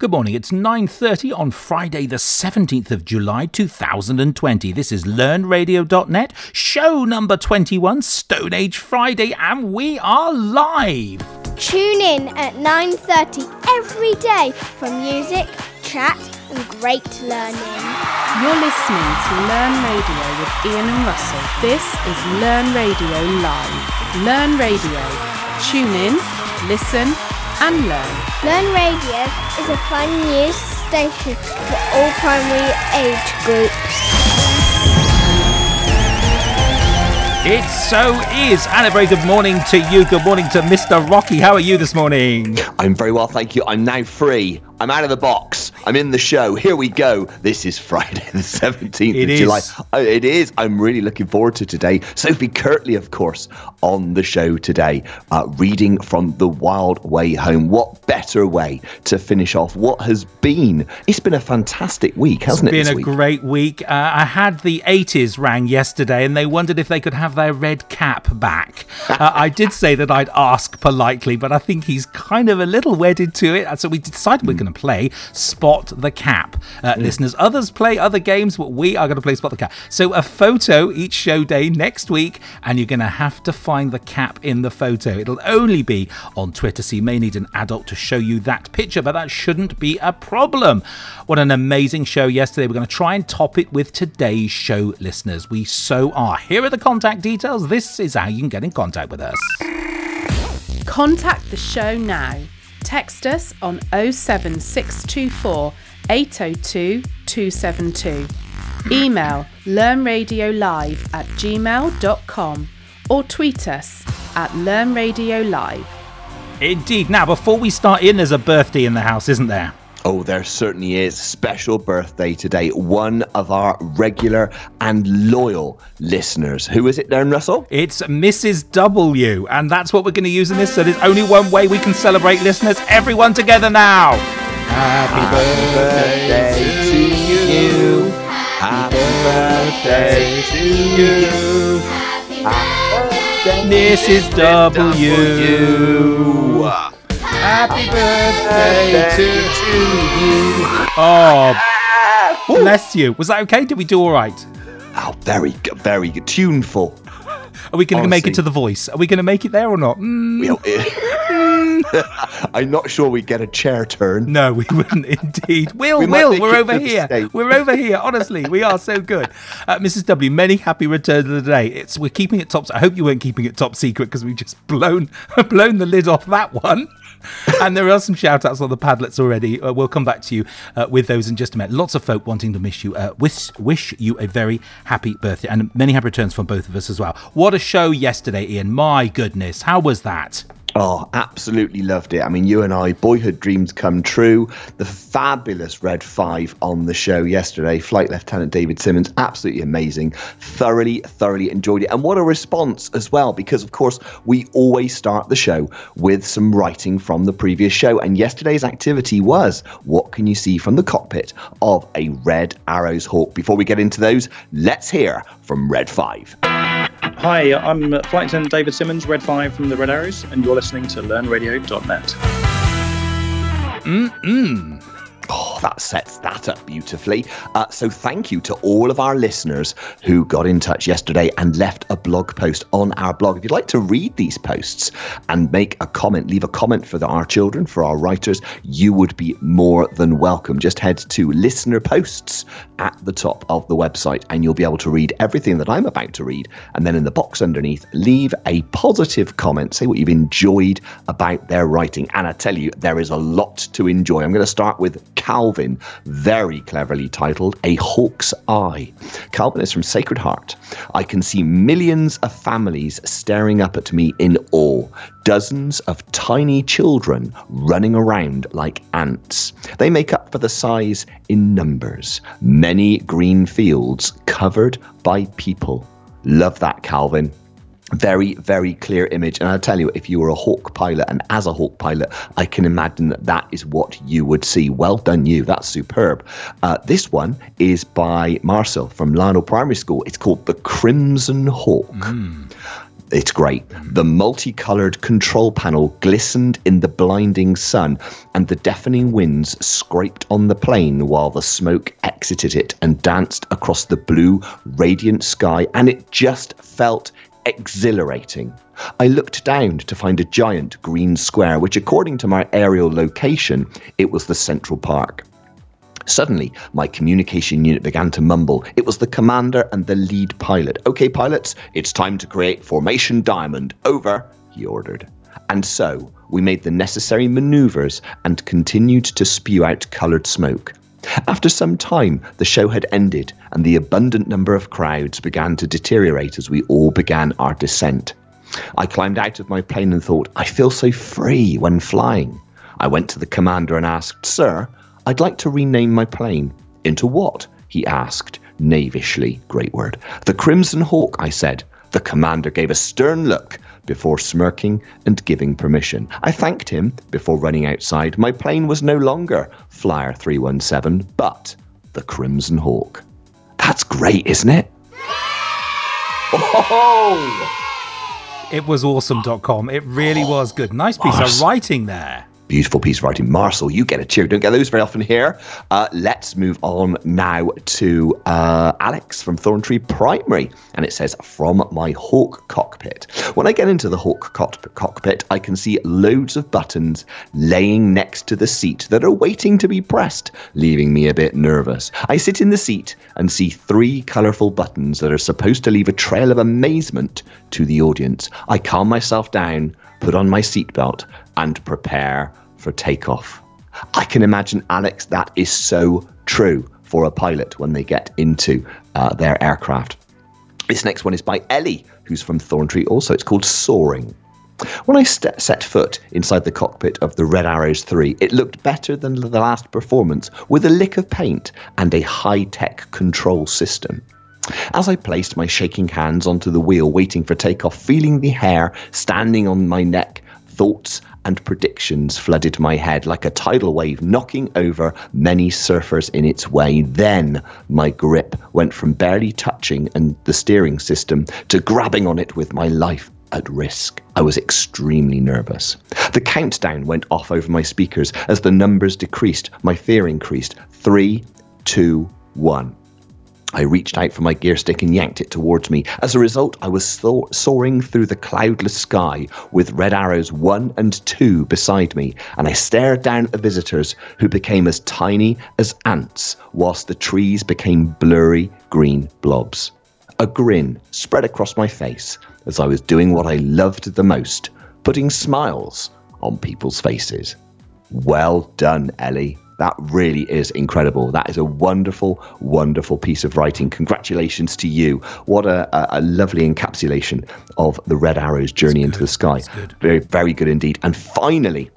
Good morning. It's 9:30 on Friday the 17th of July 2020. This is learnradio.net, show number 21, Stone Age Friday, and we are live. Tune in at 9:30 every day for music, chat, and great learning. You're listening to Learn Radio with Ian and Russell. This is Learn Radio Live. Learn Radio. Tune in, listen, and learn. Learn Radio is a fun news station for all primary age groups. It so is. And a very good morning to you. Good morning to Mr. Rocky. How are you this morning? I'm very well, thank you. I'm now free. I'm out of the box. I'm in the show. Here we go. This is Friday, the 17th It of is. July. Oh, it is. I'm really looking forward to today. Sophie Kirtley, of course, on the show today, uh, reading from The Wild Way Home. What better way to finish off what has been? It's been a fantastic week, hasn't It's it? It's been a great week. Uh, I had the 80s rang yesterday and they wondered if they could have their red cap back. Uh, I did say that I'd ask politely, but I think he's kind of a little wedded to it. So we decided we're going to play Spot the Cap. Uh, Listeners, others play other games, but we are going to play Spot the Cap. So a photo each show day next week, and you're going to have to find the cap in the photo. It'll only be on Twitter, so you may need an adult to show you that picture, but that shouldn't be a problem. What an amazing show yesterday. We're going to try and top it with today's show, listeners. We so are. Here are the contact details. This is how you can get in contact with us. Contact the show now. Text us on 07624 802 272. Email learnradiolive at gmail.com or tweet us at learnradiolive. Indeed. Now, before we start in, there's a birthday in the house, isn't there? Oh, there certainly is. Special birthday today. One of our regular and loyal listeners. Who is it, Darren Russell? It's Mrs. W, and that's what we're going to use in this. So there's only one way we can celebrate, listeners. Everyone together now. Happy birthday to you. Happy birthday to you. Happy birthday, Mrs. W. Happy birthday to you. Oh, bless you. Was that okay? Did we do all right? Oh, very good, very good. Tuneful. Are we going to make it to the voice? Are we going to make it there or not? Mm, Well, I'm not sure we get a chair turn. no, we wouldn't indeed. Will, we Will, we're over here. stage. We're over here. Honestly, we are so good. Uh, Mrs. W, many happy returns of the day. It's we're keeping it top. I hope you weren't keeping it top secret because we've just blown blown the lid off that one. and there are some shout outs on the Padlets already. Uh, we'll come back to you uh, with those in just a minute. Lots of folk wanting to miss you. Uh, wish, wish you a very happy birthday and many happy returns from both of us as well. What a show yesterday, Ian. My goodness. How was that? Oh, absolutely loved it. I mean, you and I, boyhood dreams come true. The fabulous Red Five on the show yesterday, Flight Lieutenant David Simmons, absolutely amazing. Thoroughly, thoroughly enjoyed it. And what a response as well, because of course, we always start the show with some writing from the previous show. And yesterday's activity was what can you see from the cockpit of a Red Arrows Hawk? Before we get into those, let's hear from Red Five. Hi, I'm Flight Lieutenant David Simmons, Red 5 from the Red Arrows, and you're listening to learnradio.net. Oh, that sets that up beautifully. Uh, so, thank you to all of our listeners who got in touch yesterday and left a blog post on our blog. If you'd like to read these posts and make a comment, leave a comment for the, our children, for our writers, you would be more than welcome. Just head to listener posts at the top of the website and you'll be able to read everything that I'm about to read. And then in the box underneath, leave a positive comment. Say what you've enjoyed about their writing. And I tell you, there is a lot to enjoy. I'm going to start with Calvin, very cleverly titled A Hawk's Eye. Calvin is from Sacred Heart. I can see millions of families staring up at me in awe, dozens of tiny children running around like ants. They make up for the size in numbers. Many green fields covered by people. Love that, Calvin. Very, very clear image. And I'll tell you, if you were a Hawk pilot, and as a Hawk pilot, I can imagine that that is what you would see. Well done, you. That's superb. Uh, this one is by Marcel from Lionel Primary School. It's called The Crimson Hawk. It's great. The multicolored control panel glistened in the blinding sun, and the deafening winds scraped on the plane while the smoke exited it and danced across the blue, radiant sky, and it just felt exhilarating. I looked down to find a giant green square, which, according to my aerial location, it was the Central Park. Suddenly, my communication unit began to mumble. It was the commander and the lead pilot. Okay, pilots, it's time to create Formation Diamond. Over, he ordered. And so, we made the necessary maneuvers and continued to spew out coloured smoke. After some time, the show had ended, and the abundant number of crowds began to deteriorate as we all began our descent. I climbed out of my plane and thought, I feel so free when flying. I went to the commander and asked, Sir, I'd like to rename my plane. Into what? he asked, knavishly. Great word. The Crimson Hawk, I said. The commander gave a stern look before smirking and giving permission. I thanked him before running outside. My plane was no longer Flyer 317, but the Crimson Hawk. That's great, isn't it? Oh! It was awesome.com. It really oh. was good. Nice piece of writing there. Beautiful piece of writing. Marcel, you get a cheer. Don't get those very often here. Uh, let's move on now to uh, Alex from Thorntree Primary. And it says, From my Hawk cockpit. When I get into the Hawk cockpit, I can see loads of buttons laying next to the seat that are waiting to be pressed, leaving me a bit nervous. I sit in the seat and see three colourful buttons that are supposed to leave a trail of amazement to the audience. I calm myself down, put on my seatbelt, and prepare for a takeoff. I can imagine, Alex, that is so true for a pilot when they get into uh, their aircraft. This next one is by Ellie, who's from Thorntree also. It's called Soaring. When I st- set foot inside the cockpit of the Red Arrows 3, it looked better than the last performance with a lick of paint and a high tech control system. As I placed my shaking hands onto the wheel, waiting for takeoff, feeling the hair standing on my neck, thoughts and predictions flooded my head like a tidal wave knocking over many surfers in its way. Then my grip went from barely touching and the steering system to grabbing on it with my life at risk. I was extremely nervous. The countdown went off over my speakers as the numbers decreased. My fear increased. Three, two, one. I reached out for my gear stick and yanked it towards me. As a result, I was so- soaring through the cloudless sky with red arrows 1 and 2 beside me, and I stared down at the visitors who became as tiny as ants, whilst the trees became blurry green blobs. A grin spread across my face as I was doing what I loved the most putting smiles on people's faces. Well done, Ellie. That really is incredible. That is a wonderful, wonderful piece of writing. Congratulations to you. What a, a, lovely encapsulation of the Red Arrow's journey into the sky. Very, very good indeed. And finally,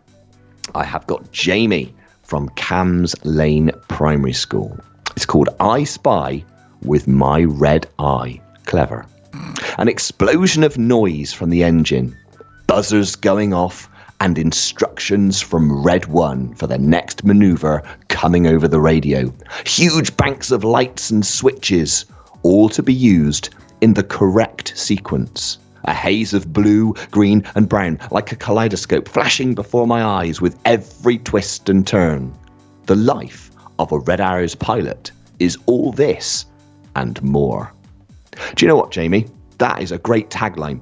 I have got Jamie from Cams Lane Primary School. It's called I Spy with My Red Eye. Clever. An explosion of noise from the engine, buzzers going off, and instructions from Red One for the next maneuver coming over the radio. Huge banks of lights and switches, all to be used in the correct sequence. A haze of blue, green, and brown, like a kaleidoscope, flashing before my eyes with every twist and turn. The life of a Red Arrows pilot is all this and more. Do you know what, Jamie? That is a great tagline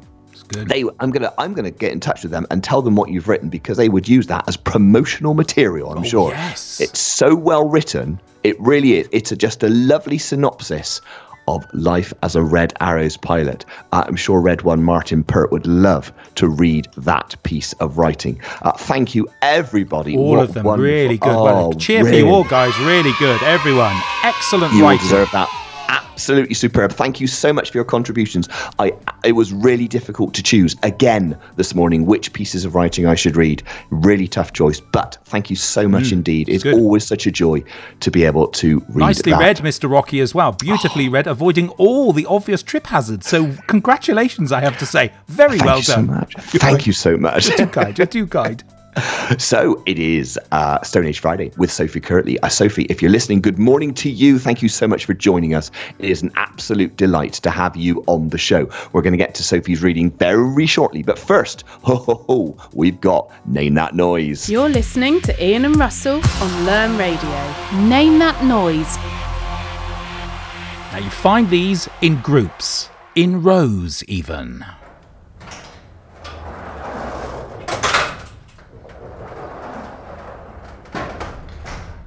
Good. They, I'm gonna, I'm gonna get in touch with them and tell them what you've written because they would use that as promotional material. I'm Oh, sure. yes. It's so well written. It really is. It's a, just a lovely synopsis of life as a Red Arrows pilot. Uh, I'm sure Red One Martin Pert would love to read that piece of writing. Uh, thank you, everybody. All What of them wonderful- really good. Oh, well, cheer for you all, guys. Really good. Everyone. Excellent You writing. deserve that. Absolutely superb. Thank you so much for your contributions. I it was really difficult to choose again this morning which pieces of writing I should read. Really tough choice, but thank you so much mm, indeed. It's good. always such a joy to be able to read Nicely that. read, Mr. Rocky, as well. Beautifully oh. read, avoiding all the obvious trip hazards. So, congratulations, I have to say. Very Thank well you so done. much. Thank you so much. You're too kind. You're too kind. So it is uh, Stone Age Friday with Sophie Kirtley. Uh, Sophie, if you're listening, good morning to you. Thank you so much for joining us. It is an absolute delight to have you on the show. We're going to get to Sophie's reading very shortly, but first, ho ho ho, we've got Name That Noise. You're listening to Ian and Russell on Learn Radio. Name that noise. Now you find these in groups, in rows even.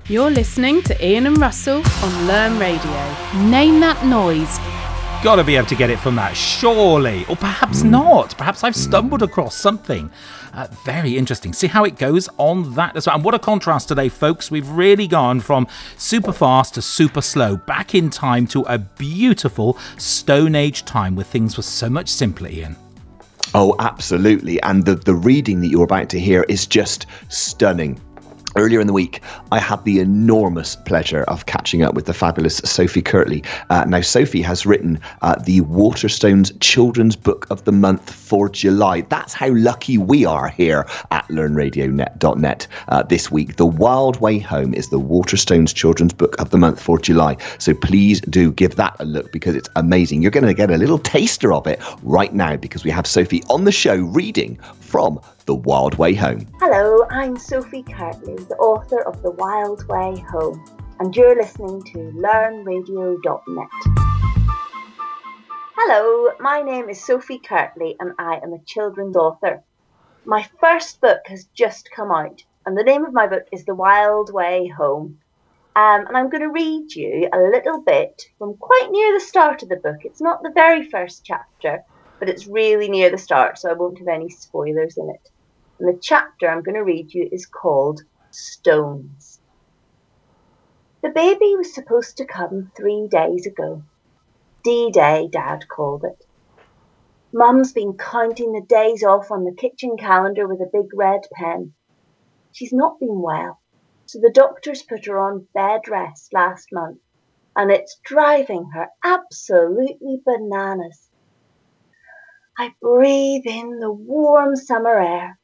You're listening to Ian and Russell on Learn Radio. Name that noise. Gotta be able to get it from that, surely. Or perhaps not. Perhaps I've stumbled across something. Uh, very interesting. See how it goes on that as well. And what a contrast today, folks. We've really gone from super fast to super slow, back in time to a beautiful Stone Age time where things were so much simpler, Ian. Oh, absolutely. And the, the reading that you're about to hear is just stunning. Earlier in the week, I had the enormous pleasure of catching up with the fabulous Sophie Kirtley. Uh, now, Sophie has written uh, the Waterstones Children's Book of the Month for July. That's how lucky we are here at LearnRadioNet.net uh, this week. The Wild Way Home is the Waterstones Children's Book of the Month for July. So please do give that a look because it's amazing. You're going to get a little taster of it right now because we have Sophie on the show reading from The Wild Way Home. Hello, I'm Sophie Kirtley, the author of The Wild Way Home, and you're listening to LearnRadio.net. Hello, my name is Sophie Kirtley, and I am a children's author. My first book has just come out, and the name of my book is The Wild Way Home. Um, and I'm going to read you a little bit from quite near the start of the book. It's not the very first chapter, but it's really near the start, so I won't have any spoilers in it. And the chapter I'm going to read you is called Stones. The baby was supposed to come three days ago. D Day, Dad called it. Mum's been counting the days off on the kitchen calendar with a big red pen. She's not been well, so the doctors put her on bed rest last month, and it's driving her absolutely bananas. I breathe in the warm summer air,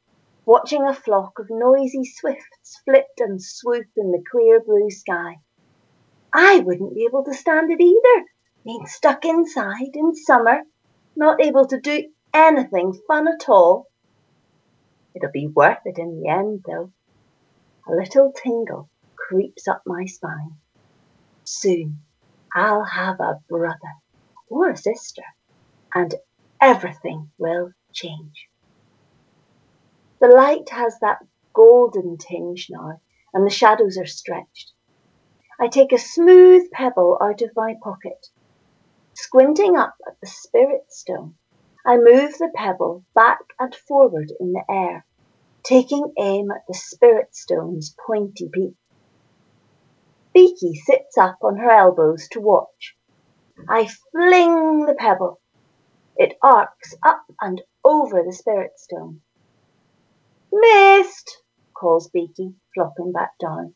watching a flock of noisy swifts flit and swoop in the clear blue sky. I wouldn't be able to stand it either, being stuck inside in summer, not able to do anything fun at all. It'll be worth it in the end, though. A little tingle creeps up my spine. Soon I'll have a brother or a sister, and everything will change. The light has that golden tinge now, and the shadows are stretched. I take a smooth pebble out of my pocket. Squinting up at the spirit stone, I move the pebble back and forward in the air, taking aim at the spirit stone's pointy peak. Beaky sits up on her elbows to watch. I fling the pebble. It arcs up and over the spirit stone. Missed, calls Beaky, flopping back down.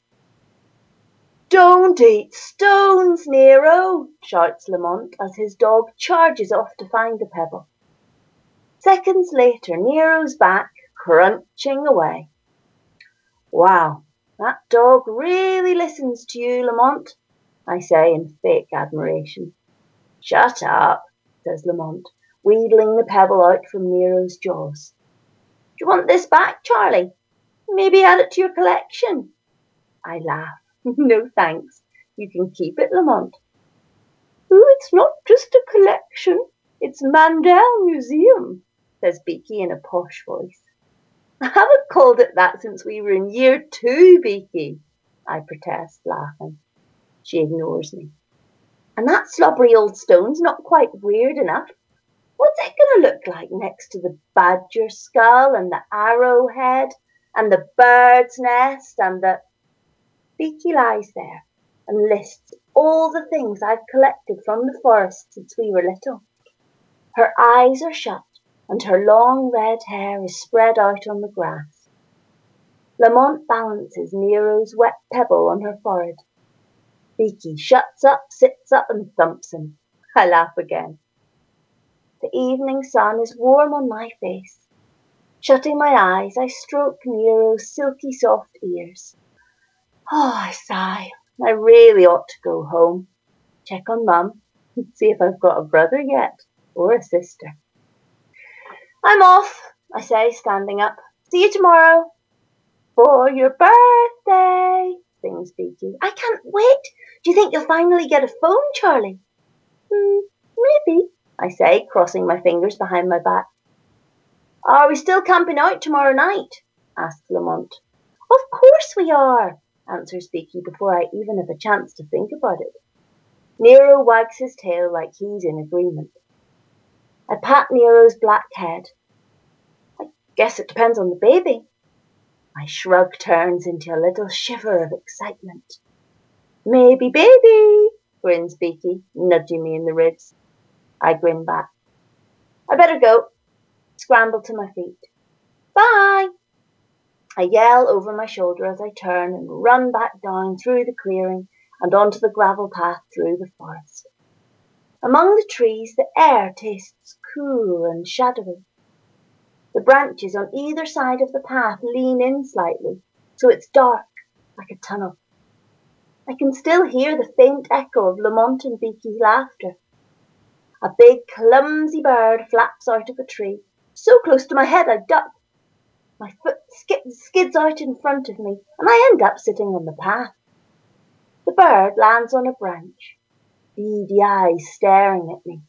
Don't eat stones, Nero, shouts Lamont as his dog charges off to find the pebble. Seconds later, Nero's back, crunching away. Wow, that dog really listens to you, Lamont, I say in fake admiration. Shut up, says Lamont, wheedling the pebble out from Nero's jaws. Do you want this back, Charlie? Maybe add it to your collection. I laugh. no thanks. You can keep it, Lamont. Oh, it's not just a collection. It's Mandel Museum, says Beaky in a posh voice. I haven't called it that since we were in year two, Beaky, I protest, laughing. She ignores me. And that slobbery old stone's not quite weird enough. What's it going to look like next to the badger skull and the arrowhead and the bird's nest and the. Beaky lies there and lists all the things I've collected from the forest since we were little. Her eyes are shut and her long red hair is spread out on the grass. Lamont balances Nero's wet pebble on her forehead. Beaky shuts up, sits up, and thumps him. I laugh again. The evening sun is warm on my face. Shutting my eyes, I stroke Nero's silky soft ears. Oh, I sigh. I really ought to go home. Check on Mum. See if I've got a brother yet, or a sister. I'm off, I say, standing up. See you tomorrow. For your birthday, sings Beaky. I can't wait. Do you think you'll finally get a phone, Charlie? Hmm, maybe, I say, crossing my fingers behind my back. Are we still camping out tomorrow night? asks Lamont. Of course we are, answers Beaky before I even have a chance to think about it. Nero wags his tail like he's in agreement. I pat Nero's black head. I guess it depends on the baby. My shrug turns into a little shiver of excitement. Maybe baby, grins Beaky, nudging me in the ribs. I grin back. I better go. Scramble to my feet. Bye! I yell over my shoulder as I turn and run back down through the clearing and onto the gravel path through the forest. Among the trees, the air tastes cool and shadowy. The branches on either side of the path lean in slightly, so it's dark, like a tunnel. I can still hear the faint echo of Lamont and Beaky's laughter. A big, clumsy bird flaps out of a tree, so close to my head I duck. My foot skips, skids out in front of me, and I end up sitting on the path. The bird lands on a branch, beady eyes staring at me.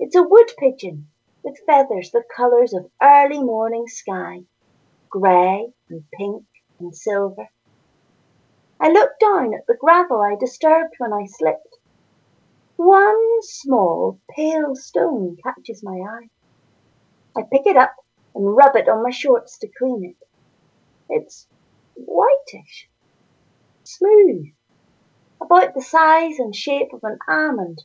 It's a wood pigeon with feathers the colours of early morning sky, grey and pink and silver. I look down at the gravel I disturbed when I slipped. One small pale stone catches my eye. I pick it up and rub it on my shorts to clean it. It's whitish, smooth, about the size and shape of an almond.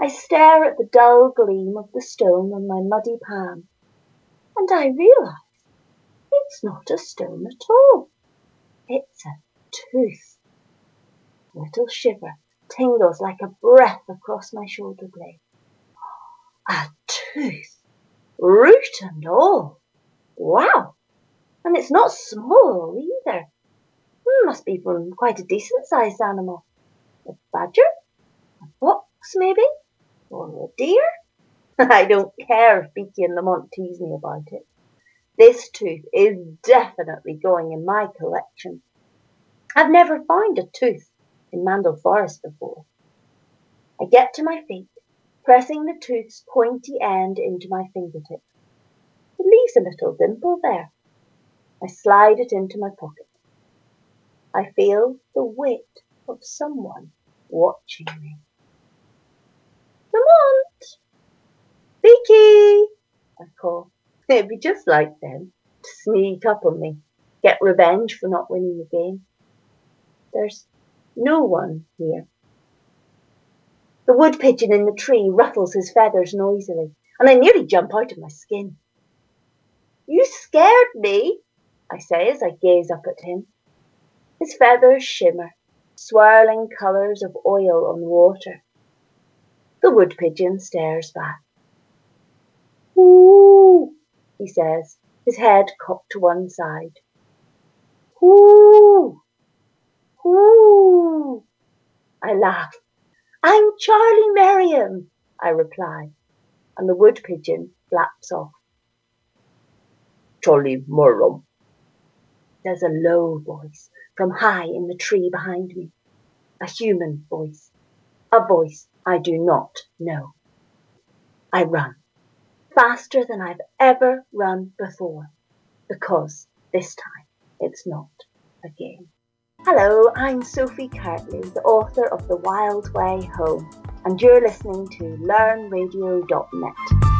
I stare at the dull gleam of the stone on my muddy palm, and I realize it's not a stone at all. It's a tooth. A little shiver tingles like a breath across my shoulder blade. A tooth, root and all. Wow! And it's not small either. Hmm, must be from quite a decent sized animal. A badger? A fox, maybe? Or a deer? I don't care if Beaky and Lamont tease me about it. This tooth is definitely going in my collection. I've never found a tooth in Mandel Forest before. I get to my feet, pressing the tooth's pointy end into my fingertip. It leaves a little dimple there. I slide it into my pocket. I feel the weight of someone watching me. Lamont! Beaky! I call. It'd be just like them to sneak up on me, get revenge for not winning the game. There's no one here. The wood pigeon in the tree ruffles his feathers noisily, and I nearly jump out of my skin. You scared me, I say as I gaze up at him. His feathers shimmer, swirling colours of oil on the water. The wood pigeon stares back. Ooh, he says, his head cocked to one side. Ooh, laugh. I'm Charlie Merriam, I reply, and the wood pigeon flaps off. Charlie Merriam, says a low voice from high in the tree behind me. A human voice. A voice I do not know. I run. Faster than I've ever run before. Because this time it's not a game. Hello, I'm Sophie Kirtley, the author of The Wild Way Home, and you're listening to learnradio.net.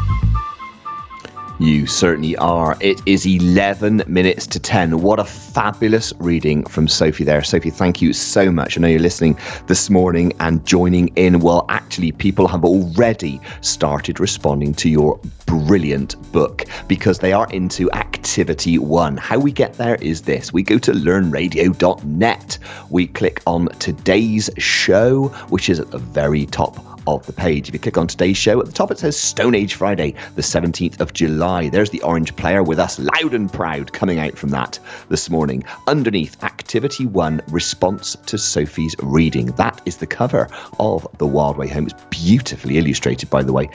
You certainly are. It is 11 minutes to 10. What a fabulous reading from Sophie there. Sophie, thank you so much. I know you're listening this morning and joining in. Well, actually, people have already started responding to your brilliant book because they are into activity one. How we get there is this we go to learnradio.net, we click on today's show, which is at the very top of the page. If you click on today's show, at the top it says Stone Age Friday, the 17th of July. There's the orange player with us loud and proud coming out from that this morning. Underneath, Activity 1 Response to Sophie's Reading. That is the cover of The Wild Way Home. It's beautifully illustrated, by the way.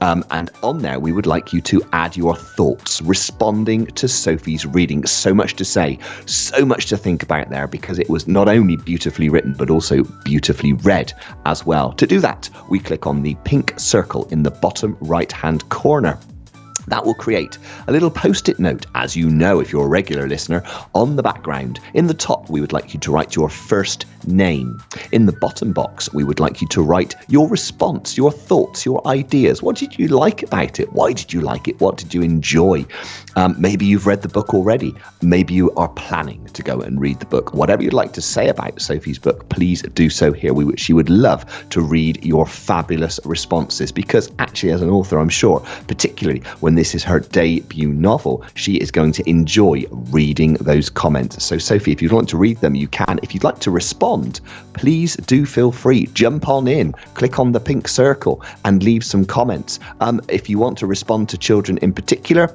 Um, and on there, we would like you to add your thoughts responding to Sophie's reading. So much to say, so much to think about there because it was not only beautifully written, but also beautifully read as well. To do that, we click on the pink circle in the bottom right hand corner. That will create a little post it note, as you know if you're a regular listener, on the background. In the top, we would like you to write your first name. In the bottom box, we would like you to write your response, your thoughts, your ideas. What did you like about it? Why did you like it? What did you enjoy? Um, maybe you've read the book already. Maybe you are planning to go and read the book. Whatever you'd like to say about Sophie's book, please do so here. We, she would love to read your fabulous responses because, actually, as an author, I'm sure, particularly when this is her debut novel, she is going to enjoy reading those comments. So, Sophie, if you'd like to read them, you can. If you'd like to respond, please do feel free. Jump on in, click on the pink circle, and leave some comments. Um, if you want to respond to children in particular,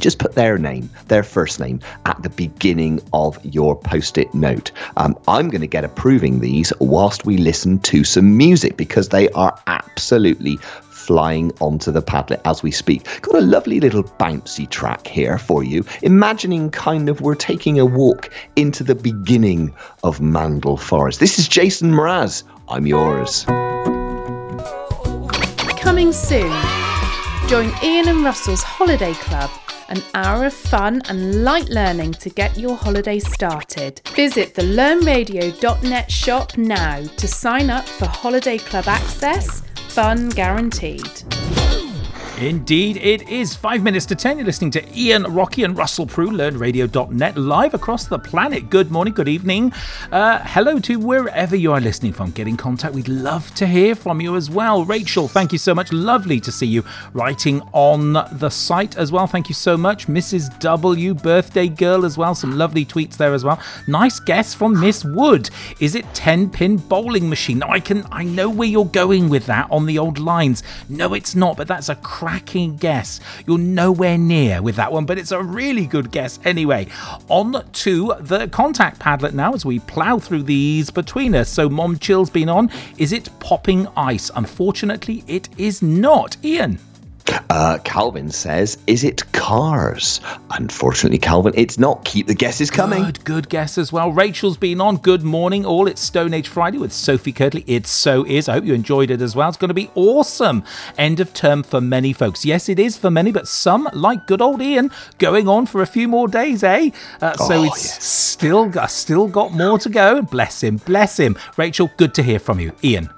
just put their name, their first name, at the beginning of your post it note. Um, I'm going to get approving these whilst we listen to some music because they are absolutely flying onto the Padlet as we speak. Got a lovely little bouncy track here for you, imagining kind of we're taking a walk into the beginning of Mandel Forest. This is Jason Mraz. I'm yours. Coming soon. Join Ian and Russell's Holiday Club an hour of fun and light learning to get your holiday started. Visit the learnradio.net shop now to sign up for Holiday Club access fun guaranteed. Indeed, it is five minutes to ten. You're listening to Ian, Rocky, and Russell Prue, learnradio.net, live across the planet. Good morning, good evening. Uh, hello to wherever you are listening from. Get in contact. We'd love to hear from you as well. Rachel, thank you so much. Lovely to see you writing on the site as well. Thank you so much. Mrs. W, birthday girl as well. Some lovely tweets there as well. Nice guess from Miss Wood. Is it 10 pin bowling machine? Now, I can, I know where you're going with that on the old lines. No, it's not, but that's a cracking guess. You're nowhere near with that one, but it's a really good guess anyway. On to the contact Padlet now as we plough through these between us. So, Momchil's been on. Is it popping ice? Unfortunately, it is not. Ian. Uh, Calvin says, "Is it cars?" Unfortunately, Calvin, it's not. Keep the guesses coming. Good, good guess as well. Rachel's been on. Good morning, all. It's Stone Age Friday with Sophie Kirtley. It so is. I hope you enjoyed it as well. It's going to be awesome. End of term for many folks. Yes, it is for many, but some, like good old Ian, going on for a few more days, eh? Uh, so Oh, it's yes. still still got more to go. Bless him, bless him. Rachel, good to hear from you, Ian.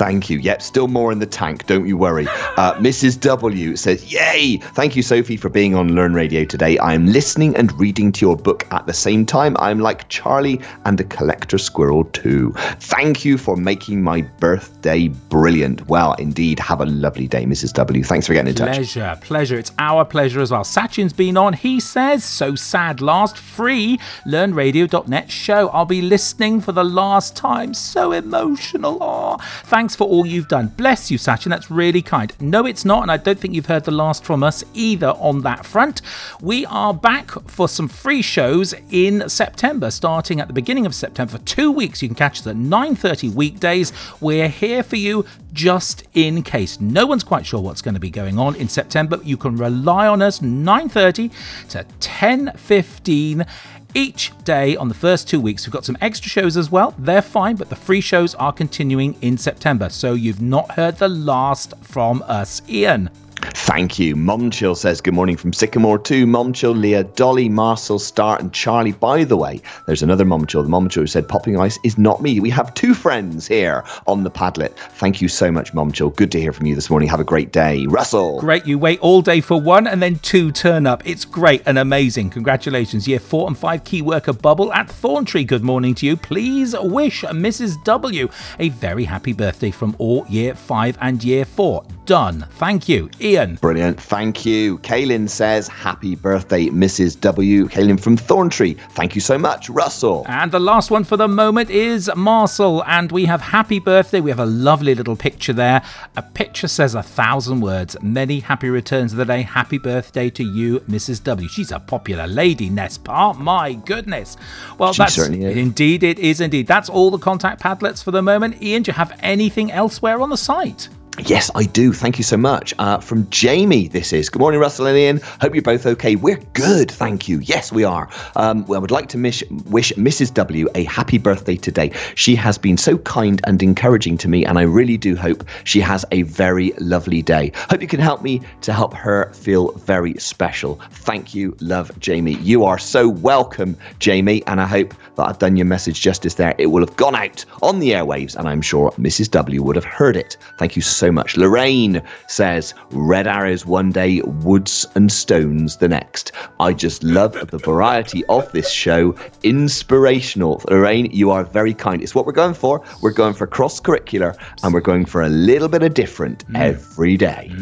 Thank you. Yep, still more in the tank. Don't you worry. Uh, Mrs. W says, "Yay! Thank you, Sophie, for being on Learn Radio today. I am listening and reading to your book at the same time. I'm like Charlie and a collector squirrel too. Thank you for making my birthday brilliant. Well, indeed. Have a lovely day, Mrs. W. Thanks for getting in touch. Pleasure, pleasure. It's our pleasure as well. Sachin's been on. He says, so sad. Last free learnradio.net show. I'll be listening for the last time. So emotional. Oh, thanks for all you've done. Bless you, Sachin. That's really kind. No, it's not. And I don't think you've heard the last from us either on that front. We are back for some free shows in September, starting at the beginning of September for two weeks. You can catch us at 9.30 weekdays. We're here for you just in case. No one's quite sure what's going to be going on in September. You can rely on us 9:30 to 10:15 each day on the first two weeks. We've got some extra shows as well. They're fine, but the free shows are continuing in September. So you've not heard the last from us, Ian. Thank you. Momchil says good morning from Sycamore too. Momchil, Leah, Dolly, Marcel, Star, and Charlie. By the way, there's another Momchil. The Momchil who said popping ice is not me. We have two friends here on the Padlet. Thank you so much, Momchil. Good to hear from you this morning. Have a great day. Russell. Great. You wait all day for one and then two turn up. It's great and amazing. Congratulations. Year four and five key worker bubble at Thorntree. Good morning to you. Please wish Mrs. W a very happy birthday from all year five and year four. Done. Thank you. Ian. Ian. Brilliant. Thank you. Kaylin says, Happy birthday, Mrs. W. Kaylin from Thorntree. Thank you so much. Russell. And the last one for the moment is Marcel. And we have happy birthday. We have a lovely little picture there. A picture says a thousand words. Many happy returns of the day. Happy birthday to you, Mrs. W. She's a popular lady, Nespa. My goodness. Well, She that's certainly is. indeed, it is indeed. That's all the contact padlets for the moment. Ian, do you have anything elsewhere on the site? Yes, I do. Thank you so much. Uh, from Jamie, this is. Good morning, Russell and Ian. Hope you're both okay. We're good, thank you. Yes, we are. Um, well, I would like to wish Mrs. W a happy birthday today. She has been so kind and encouraging to me, and I really do hope she has a very lovely day. Hope you can help me to help her feel very special. Thank you, love, Jamie. You are so welcome, Jamie, and I hope that I've done your message justice there. It will have gone out on the airwaves, and I'm sure Mrs. W would have heard it. Thank you so much. Lorraine says, Red arrows one day, woods and stones the next. I just love the variety of this show. Inspirational. Lorraine, you are very kind. It's what we're going for. We're going for cross curricular and we're going for a little bit of different every day.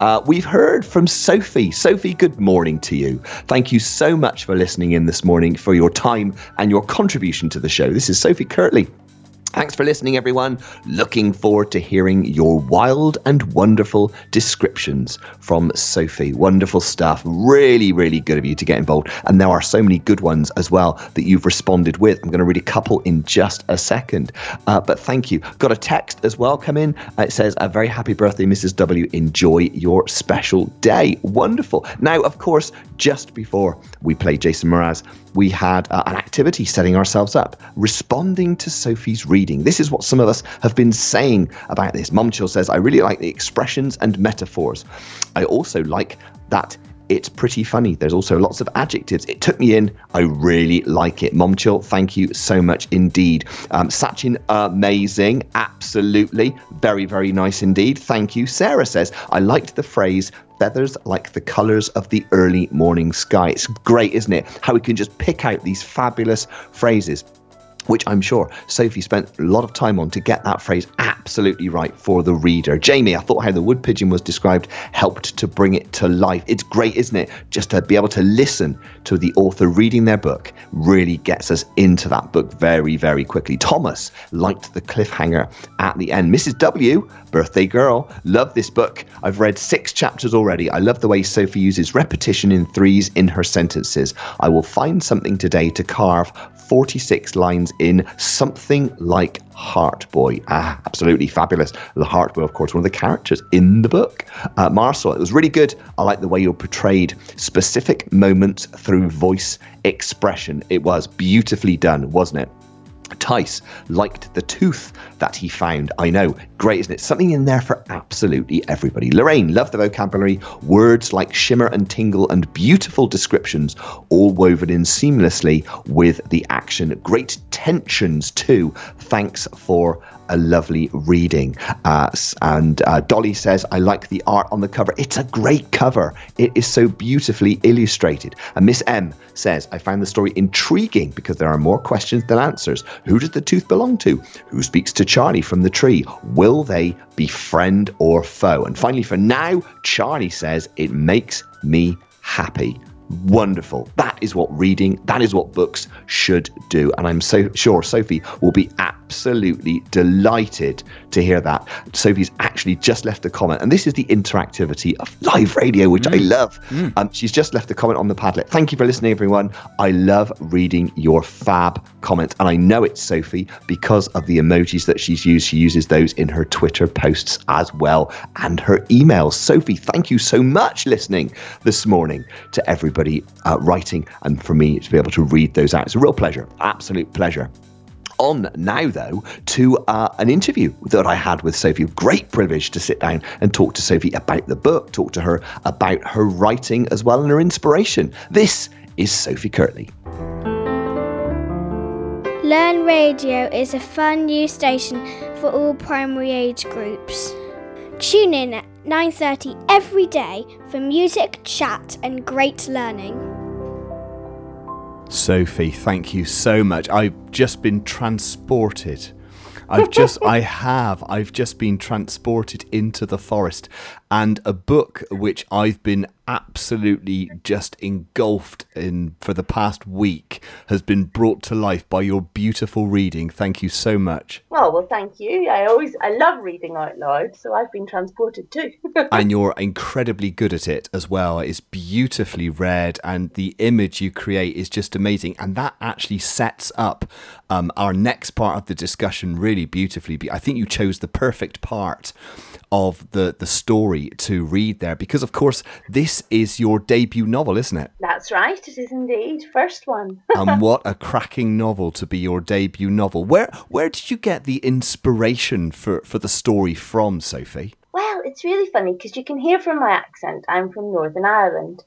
Uh, we've heard from Sophie. Sophie, good morning to you. Thank you so much for listening in this morning, for your time and your contribution to the show. This is Sophie Kirtley. Thanks for listening, everyone. Looking forward to hearing your wild and wonderful descriptions from Sophie. Wonderful stuff. Really, really good of you to get involved. And there are so many good ones as well that you've responded with. I'm going to read a couple in just a second. Uh, but thank you. Got a text as well come in. Uh, it says, A very happy birthday, Mrs. W. Enjoy your special day. Wonderful. Now, of course, just before we play Jason Mraz, we had uh, an activity setting ourselves up, responding to Sophie's reading. This is what some of us have been saying about this. Momchil says, I really like the expressions and metaphors. I also like that it's pretty funny. There's also lots of adjectives. It took me in. I really like it. Momchil, thank you so much indeed. Um, Sachin, amazing. Absolutely. Very, very nice indeed. Thank you. Sarah says, I liked the phrase feathers like the colours of the early morning sky. It's great, isn't it? How we can just pick out these fabulous phrases which I'm sure Sophie spent a lot of time on to get that phrase absolutely right for the reader. Jamie, I thought how the wood pigeon was described helped to bring it to life. It's great, isn't it? Just to be able to listen to the author reading their book really gets us into that book very, very quickly. Thomas liked the cliffhanger at the end. Mrs. W, birthday girl, love this book. I've read six chapters already. I love the way Sophie uses repetition in threes in her sentences. I will find something today to carve 46 lines in something like Hartboy. Ah, absolutely fabulous. The Hartboy, of course, one of the characters in the book. Uh, Marcel, it was really good. I like the way you portrayed specific moments through voice expression. It was beautifully done, wasn't it? Tice liked the tooth that he found. I know, great, isn't it? Something in there for absolutely everybody. Lorraine loved the vocabulary, words like shimmer and tingle, and beautiful descriptions, all woven in seamlessly with the action. Great tensions too. Thanks for a lovely reading. Uh, and uh, Dolly says, I like the art on the cover. It's a great cover. It is so beautifully illustrated. And Miss M says, I found the story intriguing because there are more questions than answers. Who does the tooth belong to? Who speaks to Charlie from the tree? Will they be friend or foe? And finally, for now, Charlie says, It makes me happy. Wonderful. That is what reading, that is what books should do. And I'm so sure Sophie will be absolutely delighted to hear that. Sophie's actually just left a comment, and this is the interactivity of live radio, which I love. Um, she's just left a comment on the Padlet. Thank you for listening, everyone. I love reading your fab comments, and I know it's Sophie because of the emojis that she's used. She uses those in her Twitter posts as well and her emails. Sophie, thank you so much listening this morning to everybody uh, writing and for me to be able to read those out. It's a real pleasure, absolute pleasure. On now, though, to uh, an interview that I had with Sophie. Great privilege to sit down and talk to Sophie about the book, talk to her about her writing as well and her inspiration. This is Sophie Kirtley. Learn Radio is a fun new station for all primary age groups. Tune in at 9:30 every day for music, chat and great learning. Sophie, thank you so much. I've just been transported. I've just, I have, I've just been transported into the forest. And a book which I've been absolutely just engulfed in for the past week has been brought to life by your beautiful reading. Thank you so much. Oh well, thank you. I always I love reading out loud, so I've been transported too. and you're incredibly good at it as well. It's beautifully read, and the image you create is just amazing. And that actually sets up um, our next part of the discussion really beautifully. I think you chose the perfect part of the the story to read there because of course this is your debut novel isn't it? That's right it is indeed first one. And what a cracking novel to be your debut novel. Where where did you get the inspiration for for the story from sophie? Well it's really funny because you can hear from my accent i'm from northern ireland.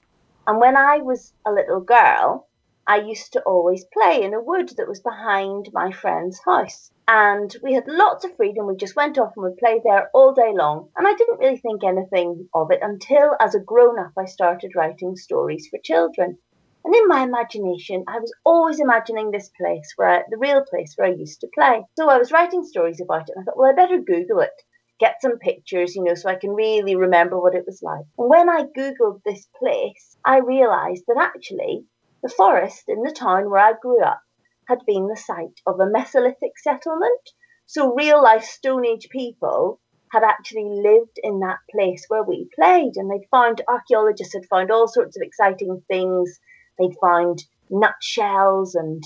And when i was a little girl i used to always play in a wood that was behind my friend's house and we had lots of freedom. We just went off and would play there all day long. And I didn't really think anything of it until, as a grown up, I started writing stories for children. And in my imagination, I was always imagining this place where I, the real place where I used to play. So I was writing stories about it, and I thought, well, I better Google it, get some pictures, you know, so I can really remember what it was like. And when I Googled this place, I realized that actually the forest in the town where I grew up had been the site of a Mesolithic settlement. So real life Stone Age people had actually lived in that place where we played, and they'd found archaeologists had found all sorts of exciting things. They'd found nutshells and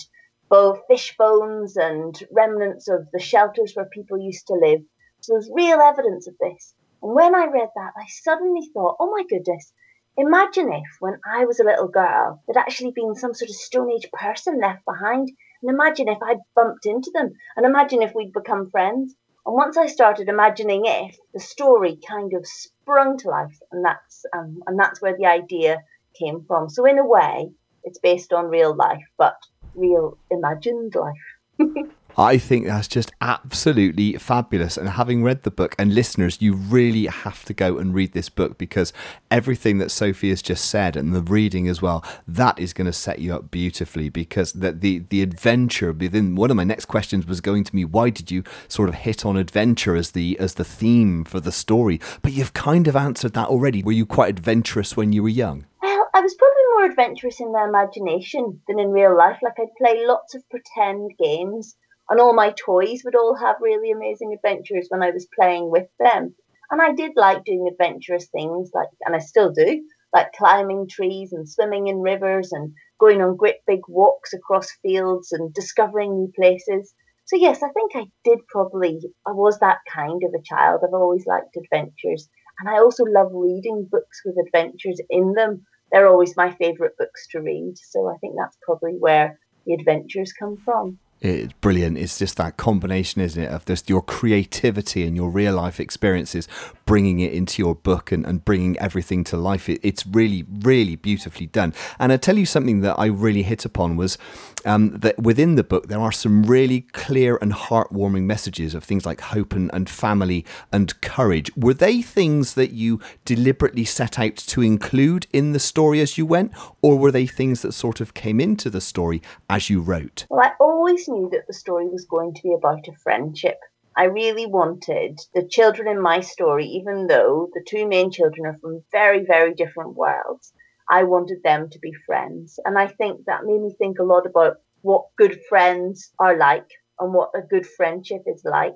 fish bones and remnants of the shelters where people used to live. So there's real evidence of this. And when I read that, I suddenly thought, oh my goodness, imagine if when I was a little girl, there'd actually been some sort of Stone Age person left behind and imagine if I'd bumped into them, and imagine if we'd become friends. And once I started imagining if, the story kind of sprung to life, and that's um, and that's where the idea came from. So in a way, it's based on real life, but real imagined life. I think that's just absolutely fabulous. And having read the book, and listeners, you really have to go and read this book because everything that Sophie has just said and the reading as well, that is going to set you up beautifully because the, the, the adventure within one of my next questions was going to be why did you sort of hit on adventure as the as the theme for the story? But you've kind of answered that already. Were you quite adventurous when you were young? Well, I was probably more adventurous in my imagination than in real life. Like I'd play lots of pretend games and all my toys would all have really amazing adventures when I was playing with them. And I did like doing adventurous things, like, and I still do, like climbing trees and swimming in rivers and going on great big walks across fields and discovering new places. So yes, I think I did probably. I was that kind of a child. I've always liked adventures, and I also love reading books with adventures in them. They're always my favourite books to read. So I think that's probably where the adventures come from it's brilliant. It's just that combination, isn't it, of just your creativity and your real life experiences, bringing it into your book and, and bringing everything to life. It, it's really, really beautifully done. And I tell you something that I really hit upon was um, that within the book there are some really clear and heartwarming messages of things like hope and, and family and courage. Were they things that you deliberately set out to include in the story as you went, or were they things that sort of came into the story as you wrote? Well, I always knew that the story was going to be about a friendship. I really wanted the children in my story, even though the two main children are from very, very different worlds, I wanted them to be friends. And I think that made me think a lot about what good friends are like and what a good friendship is like.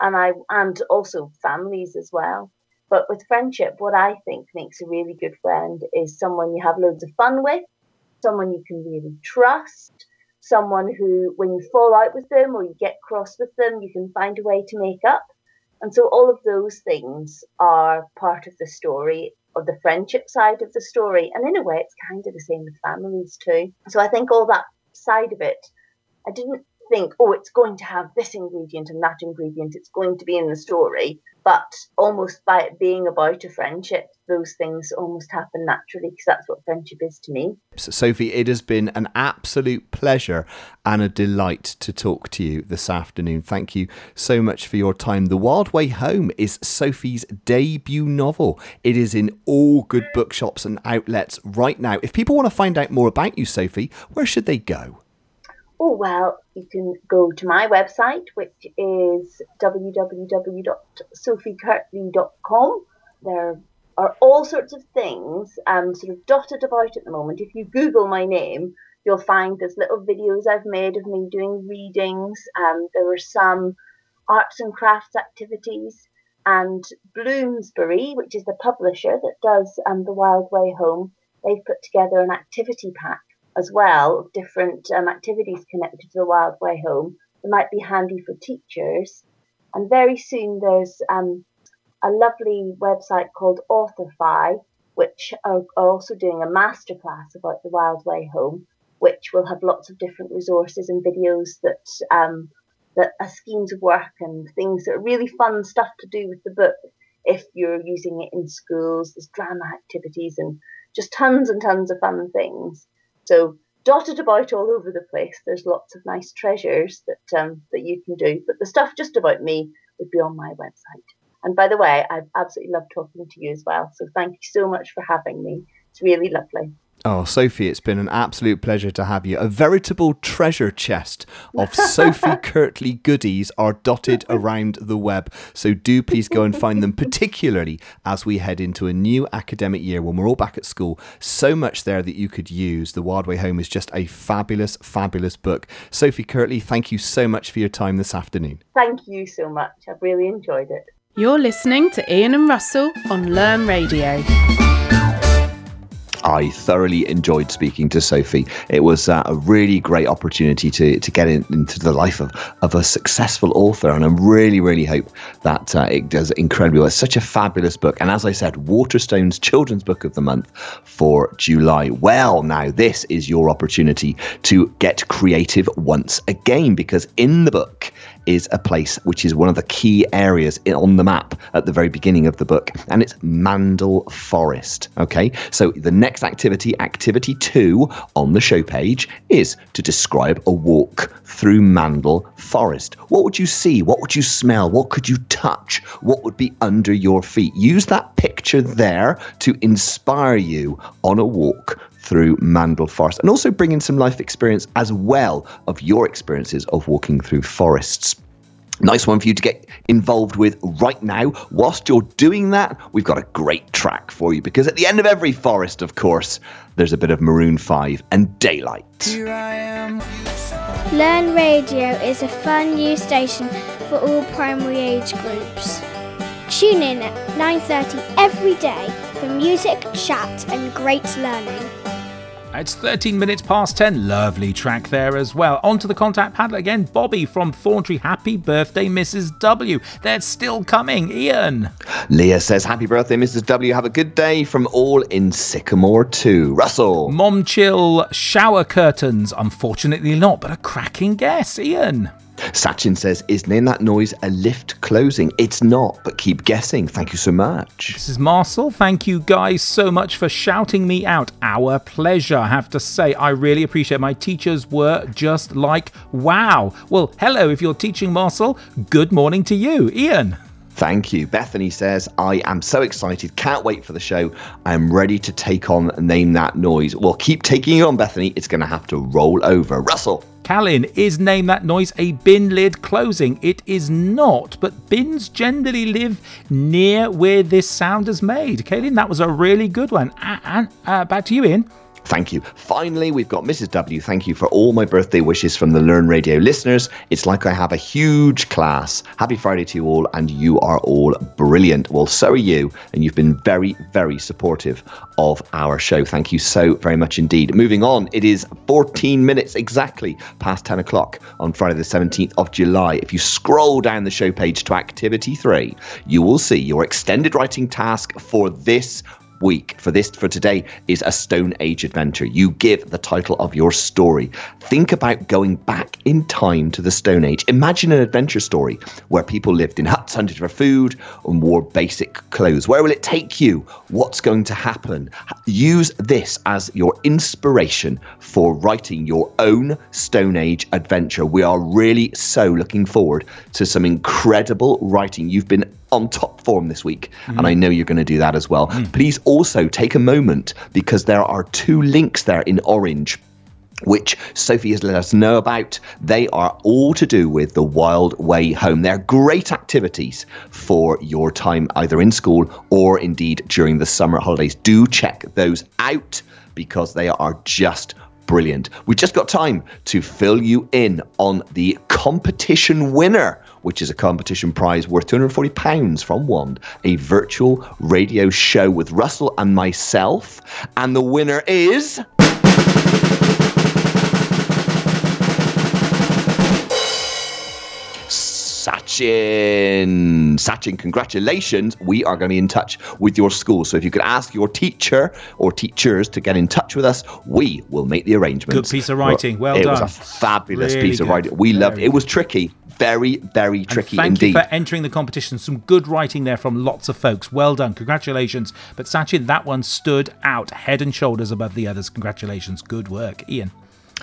And I and also families as well. But with friendship, what I think makes a really good friend is someone you have loads of fun with, someone you can really trust, someone who, when you fall out with them or you get cross with them, you can find a way to make up. And so all of those things are part of the story of the friendship side of the story. And in a way, it's kind of the same with families too. So I think all that side of it, I didn't think, oh, it's going to have this ingredient and that ingredient, it's going to be in the story. But almost by it being about a friendship, those things almost happen naturally because that's what friendship is to me. Sophie, it has been an absolute pleasure and a delight to talk to you this afternoon. Thank you so much for your time. The Wild Way Home is Sophie's debut novel. It is in all good bookshops and outlets right now. If people want to find out more about you, Sophie, where should they go? Oh, well, you can go to my website, which is www.sophiekirtley.com. There are all sorts of things um, sort of dotted about at the moment. If you Google my name, you'll find there's little videos I've made of me doing readings. Um, there were some arts and crafts activities. And Bloomsbury, which is the publisher that does um, The Wild Way Home, they've put together an activity pack as well of different um, activities connected to The Wild Way Home that might be handy for teachers. And very soon there's um, a lovely website called Authorfy, which are, are also doing a masterclass about The Wild Way Home, which will have lots of different resources and videos that um, that are schemes of work and things that are really fun stuff to do with the book if you're using it in schools. There's drama activities and just tons and tons of fun things. So dotted about all over the place. There's lots of nice treasures that um, that you can do. But the stuff just about me would be on my website. And by the way, I've absolutely loved talking to you as well. So thank you so much for having me. It's really lovely. Oh, Sophie, it's been an absolute pleasure to have you. A veritable treasure chest of Sophie Kirtley goodies are dotted around the web. So do please go and find them, particularly as we head into a new academic year when we're all back at school. So much there that you could use. The Wild Way Home is just a fabulous, fabulous book. Sophie Kirtley, thank you so much for your time this afternoon. Thank you so much. I've really enjoyed it. You're listening to Ian and Russell on Learn Radio. I thoroughly enjoyed speaking to Sophie. It was uh, a really great opportunity to to get in, into the life of, of a successful author, and I really, really hope that uh, it does incredibly well. It's such a fabulous book, and as I said, Waterstones Children's Book of the Month for July. Well, now this is your opportunity to get creative once again, because in the book is a place which is one of the key areas on the map at the very beginning of the book, and it's Mandel Forest. Okay, so the next activity, activity two on the show page, is to describe a walk through Mandel Forest. What would you see? What would you smell? What could you touch? What would be under your feet? Use that picture there to inspire you on a walk through Mandel Forest and also bring in some life experience as well of your experiences of walking through forests. Nice one for you to get involved with right now. Whilst you're doing that, we've got a great track for you because at the end of every forest, of course, there's a bit of Maroon 5 and Daylight. Learn Radio is a fun news station for all primary age groups. Tune in at 9:30 every day for music, chat and great learning. It's 13 minutes past 10. Lovely track there as well. On to the contact panel again. Bobby from Thorntree. Happy birthday, Mrs. W. They're still coming. Ian. Leah says, Happy birthday, Mrs. W. Have a good day from all in Sycamore 2. Russell. Momchil shower curtains. Unfortunately not, but a cracking guess. Ian. Sachin says, Isn't in that noise a lift closing? It's not, but keep guessing. Thank you so much. This is Marcel. Thank you guys so much for shouting me out. Our pleasure. I have to say, I really appreciate my teachers were just like, wow. Well, hello, if you're teaching Marcel, good morning to you. Ian. Thank you. Bethany says, I am so excited. Can't wait for the show. I'm ready to take on Name That Noise. Well, keep taking it on, Bethany. It's going to have to roll over. Russell. Callan, is Name That Noise a bin lid closing? It is not, but bins generally live near where this sound is made. Kaylin, that was a really good one. And uh, back to you, Ian. Thank you. Finally, we've got Mrs. W. Thank you for all my birthday wishes from the Learn Radio listeners. It's like I have a huge class. Happy Friday to you all, and you are all brilliant. Well, so are you, and you've been very, very supportive of our show. Thank you so very much indeed. Moving on, it is 14 minutes exactly past 10 o'clock on Friday, the 17th of July. If you scroll down the show page to activity three, you will see your extended writing task for this week. For this for today is a stone age adventure. You give the title of your story. Think about going back in time to the stone age. Imagine an adventure story where people lived in huts hunted for food and wore basic clothes. Where will it take you? What's going to happen? Use this as your inspiration for writing your own stone age adventure. We are really so looking forward to some incredible writing. You've been on top form this week, mm. and I know you're going to do that as well. Mm. Please also take a moment because there are two links there in orange which Sophie has let us know about. They are all to do with the Wild Way Home. They're great activities for your time either in school or indeed during the summer holidays. Do check those out because they are just brilliant. We just got time to fill you in on the competition winner, which is a competition prize worth £240 from Wand, a virtual radio show with Russell and myself. And the winner is. Sachin. Sachin, congratulations. We are going to be in touch with your school. So if you could ask your teacher or teachers to get in touch with us, we will make the arrangements. Good piece of writing. Well it done. was a fabulous Really piece of writing. We loved it. It was tricky. Very, very And tricky thank indeed. you for entering the competition. Some good writing there from lots of folks. Well done. Congratulations. But Sachin, that one stood out head and shoulders above the others. Congratulations. Good work. Ian.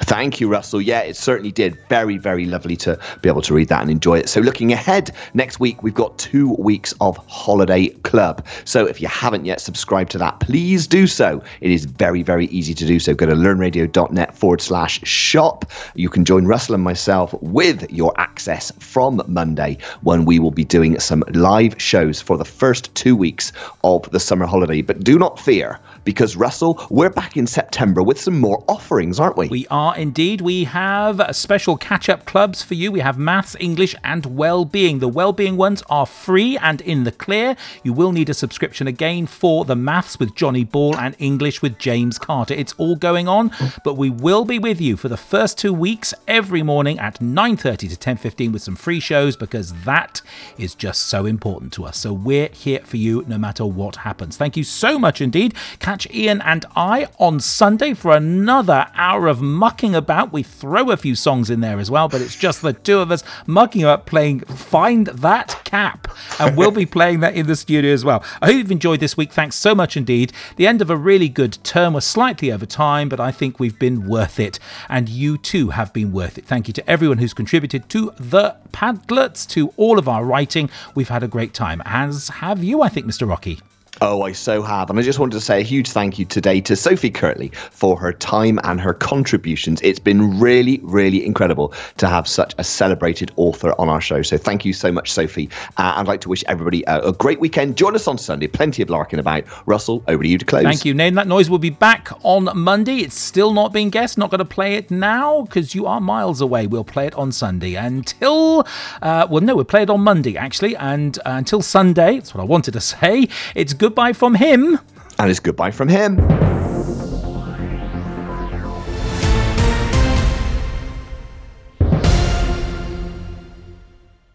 Thank you, Russell. Yeah, it certainly did. Very, very lovely to be able to read that and enjoy it. So, looking ahead next week, we've got two weeks of Holiday Club. So, if you haven't yet subscribed to that, please do so. It is very, very easy to do so. Go to learnradio.net forward slash shop. You can join Russell and myself with your access from Monday when we will be doing some live shows for the first two weeks of the summer holiday. But do not fear, because, Russell, we're back in September with some more offerings, aren't we? We are indeed. We have special catch up clubs for you. We have maths, English, and well-being. The well-being ones are free and in the clear. You will need a subscription again for the maths with Johnny Ball and English with James Carter. It's all going on, but we will be with you for the first two weeks every morning at 9:30 to 10:15 with some free shows because that is just so important to us. So we're here for you no matter what happens. Thank you so much indeed. Catch Ian and I on Sunday for another hour of mucking about. We throw a few songs in there as well, but it's just the two of us mucking about playing Find That Cap. And we'll be playing that in the studio as well. I hope you've enjoyed this week. Thanks so much indeed. The end of a really good term was slightly over time, but I think we've been worth it. And you too have been worth it. Thank you to everyone who's contributed to the Padlets, to all of our writing. We've had a great time, as have you, I think, Mr. Rocky. Oh, I so have. And I just wanted to say a huge thank you today to Sophie Kirtley for her time and her contributions. It's been really, really incredible to have such a celebrated author on our show. So thank you so much, Sophie. Uh, I'd like to wish everybody a, a great weekend. Join us on Sunday. Plenty of larking about. Russell, over to you to close. Thank you. Name That Noise will be back on Monday. It's still not being guessed. Not going to play it now because you are miles away. We'll play it on Sunday. Until, uh, well, no, we'll play it on Monday, actually. And uh, until Sunday, that's what I wanted to say. It's goodbye from him. And it's goodbye from him.